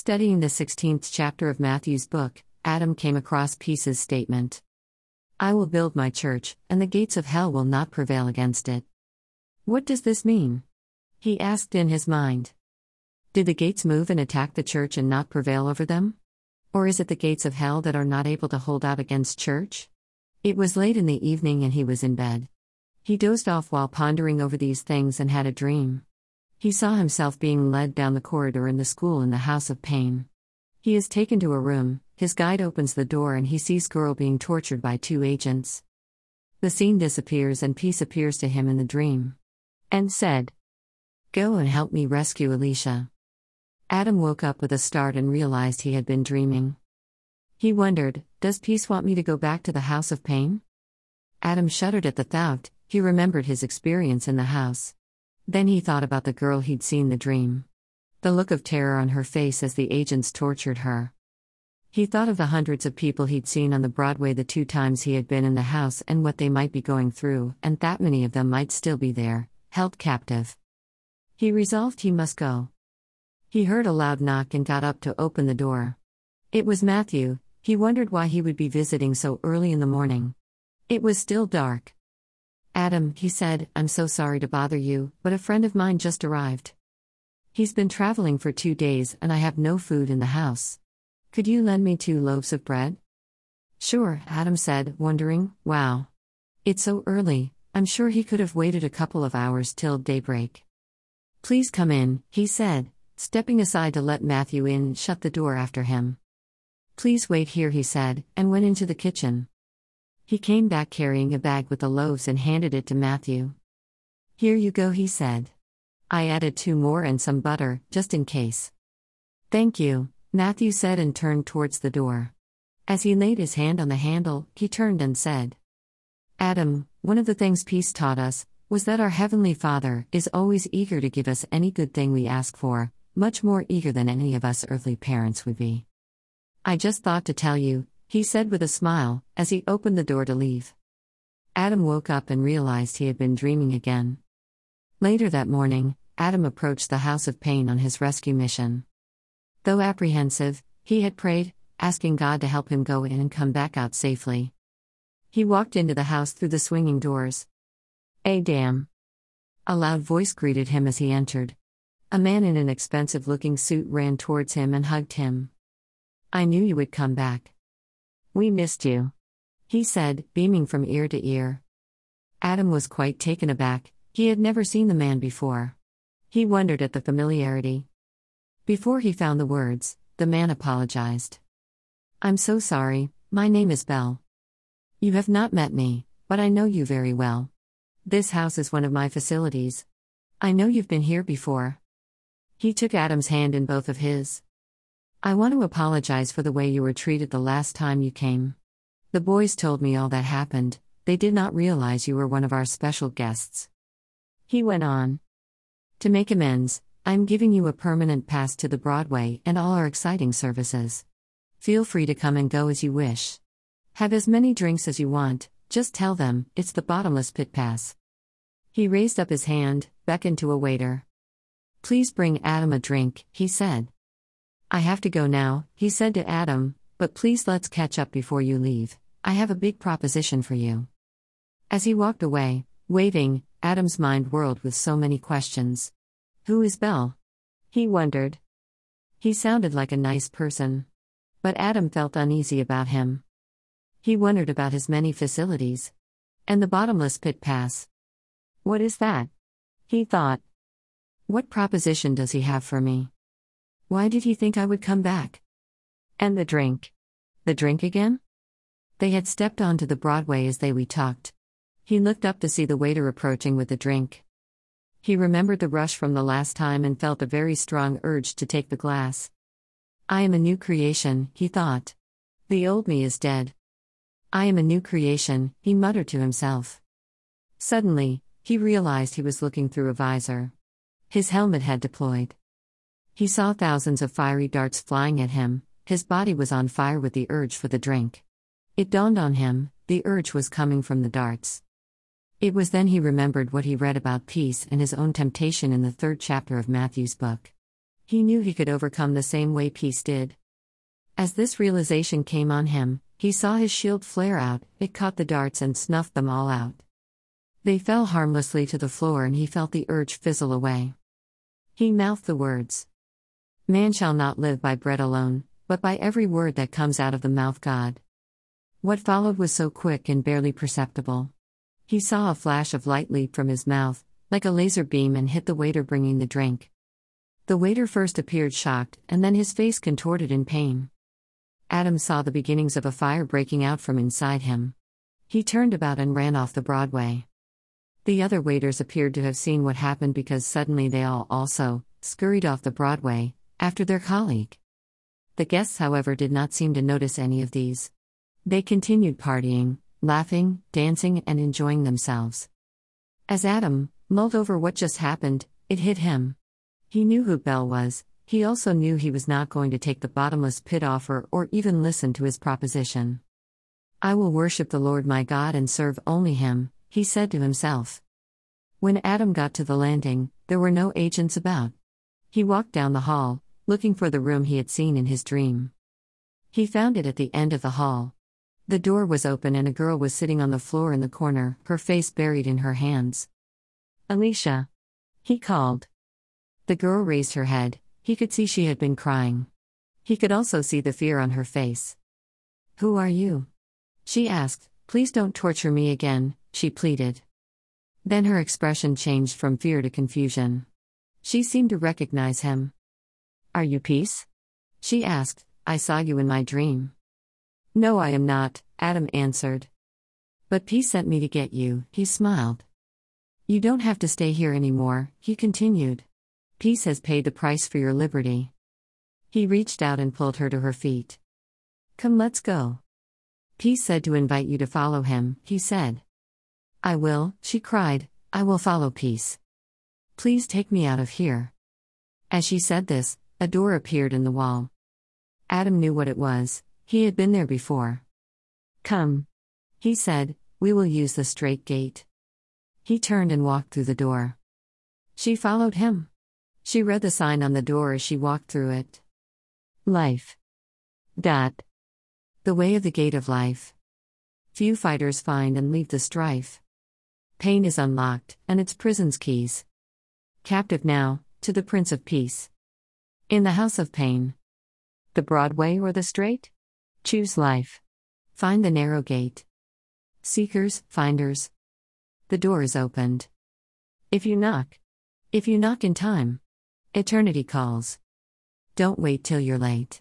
Studying the 16th chapter of Matthew's book, Adam came across Peace's statement I will build my church, and the gates of hell will not prevail against it. What does this mean? He asked in his mind. Did the gates move and attack the church and not prevail over them? Or is it the gates of hell that are not able to hold out against church? It was late in the evening and he was in bed. He dozed off while pondering over these things and had a dream. He saw himself being led down the corridor in the school in the house of pain. He is taken to a room, his guide opens the door and he sees girl being tortured by two agents. The scene disappears and peace appears to him in the dream. And said, Go and help me rescue Alicia. Adam woke up with a start and realized he had been dreaming. He wondered, Does peace want me to go back to the house of pain? Adam shuddered at the thought, he remembered his experience in the house. Then he thought about the girl he'd seen the dream. The look of terror on her face as the agents tortured her. He thought of the hundreds of people he'd seen on the Broadway the two times he had been in the house and what they might be going through, and that many of them might still be there, held captive. He resolved he must go. He heard a loud knock and got up to open the door. It was Matthew, he wondered why he would be visiting so early in the morning. It was still dark. Adam, he said, I'm so sorry to bother you, but a friend of mine just arrived. He's been traveling for two days and I have no food in the house. Could you lend me two loaves of bread? Sure, Adam said, wondering, wow. It's so early, I'm sure he could have waited a couple of hours till daybreak. Please come in, he said, stepping aside to let Matthew in and shut the door after him. Please wait here, he said, and went into the kitchen. He came back carrying a bag with the loaves and handed it to Matthew. Here you go, he said. I added two more and some butter, just in case. Thank you. Matthew said and turned towards the door. As he laid his hand on the handle, he turned and said, Adam, one of the things peace taught us was that our Heavenly Father is always eager to give us any good thing we ask for, much more eager than any of us earthly parents would be. I just thought to tell you, he said with a smile, as he opened the door to leave. Adam woke up and realized he had been dreaming again. Later that morning, Adam approached the House of Pain on his rescue mission. Though apprehensive, he had prayed, asking God to help him go in and come back out safely. He walked into the house through the swinging doors. Adam. A loud voice greeted him as he entered. A man in an expensive looking suit ran towards him and hugged him. I knew you would come back. We missed you. He said, beaming from ear to ear. Adam was quite taken aback, he had never seen the man before. He wondered at the familiarity. Before he found the words, the man apologized. I'm so sorry, my name is Bell. You have not met me, but I know you very well. This house is one of my facilities. I know you've been here before. He took Adam's hand in both of his. I want to apologize for the way you were treated the last time you came. The boys told me all that happened, they did not realize you were one of our special guests. He went on. To make amends, I'm giving you a permanent pass to the Broadway and all our exciting services. Feel free to come and go as you wish. Have as many drinks as you want, just tell them, it's the bottomless pit pass. He raised up his hand, beckoned to a waiter. Please bring Adam a drink, he said. I have to go now, he said to Adam, but please let's catch up before you leave. I have a big proposition for you. As he walked away, waving, Adam's mind whirled with so many questions. Who is Bell? He wondered. He sounded like a nice person. But Adam felt uneasy about him. He wondered about his many facilities. And the bottomless pit pass. What is that? He thought. What proposition does he have for me? Why did he think I would come back? And the drink. The drink again? They had stepped onto the Broadway as they we talked. He looked up to see the waiter approaching with the drink. He remembered the rush from the last time and felt a very strong urge to take the glass. I am a new creation, he thought. The old me is dead. I am a new creation, he muttered to himself. Suddenly, he realized he was looking through a visor. His helmet had deployed. He saw thousands of fiery darts flying at him, his body was on fire with the urge for the drink. It dawned on him the urge was coming from the darts. It was then he remembered what he read about peace and his own temptation in the third chapter of Matthew's book. He knew he could overcome the same way peace did. As this realization came on him, he saw his shield flare out, it caught the darts and snuffed them all out. They fell harmlessly to the floor and he felt the urge fizzle away. He mouthed the words Man shall not live by bread alone, but by every word that comes out of the mouth God. What followed was so quick and barely perceptible. He saw a flash of light leap from his mouth, like a laser beam, and hit the waiter bringing the drink. The waiter first appeared shocked, and then his face contorted in pain. Adam saw the beginnings of a fire breaking out from inside him. He turned about and ran off the Broadway. The other waiters appeared to have seen what happened because suddenly they all also scurried off the Broadway after their colleague. The guests, however, did not seem to notice any of these. They continued partying, laughing, dancing, and enjoying themselves. As Adam mulled over what just happened, it hit him. He knew who Bel was, he also knew he was not going to take the bottomless pit offer or even listen to his proposition. I will worship the Lord my God and serve only him, he said to himself. When Adam got to the landing, there were no agents about. He walked down the hall, looking for the room he had seen in his dream. He found it at the end of the hall. The door was open and a girl was sitting on the floor in the corner, her face buried in her hands. Alicia. He called. The girl raised her head, he could see she had been crying. He could also see the fear on her face. Who are you? She asked, Please don't torture me again, she pleaded. Then her expression changed from fear to confusion. She seemed to recognize him. Are you peace? She asked, I saw you in my dream. No, I am not, Adam answered. But peace sent me to get you, he smiled. You don't have to stay here anymore, he continued. Peace has paid the price for your liberty. He reached out and pulled her to her feet. Come, let's go. Peace said to invite you to follow him, he said. I will, she cried, I will follow Peace. Please take me out of here. As she said this, a door appeared in the wall. Adam knew what it was, he had been there before. Come. He said, We will use the straight gate. He turned and walked through the door. She followed him. She read the sign on the door as she walked through it. Life. Dot. The way of the gate of life. Few fighters find and leave the strife. Pain is unlocked, and its prison's keys. Captive now, to the Prince of Peace. In the house of pain. The Broadway or the straight? Choose life. Find the narrow gate. Seekers, finders. The door is opened. If you knock. If you knock in time. Eternity calls. Don't wait till you're late.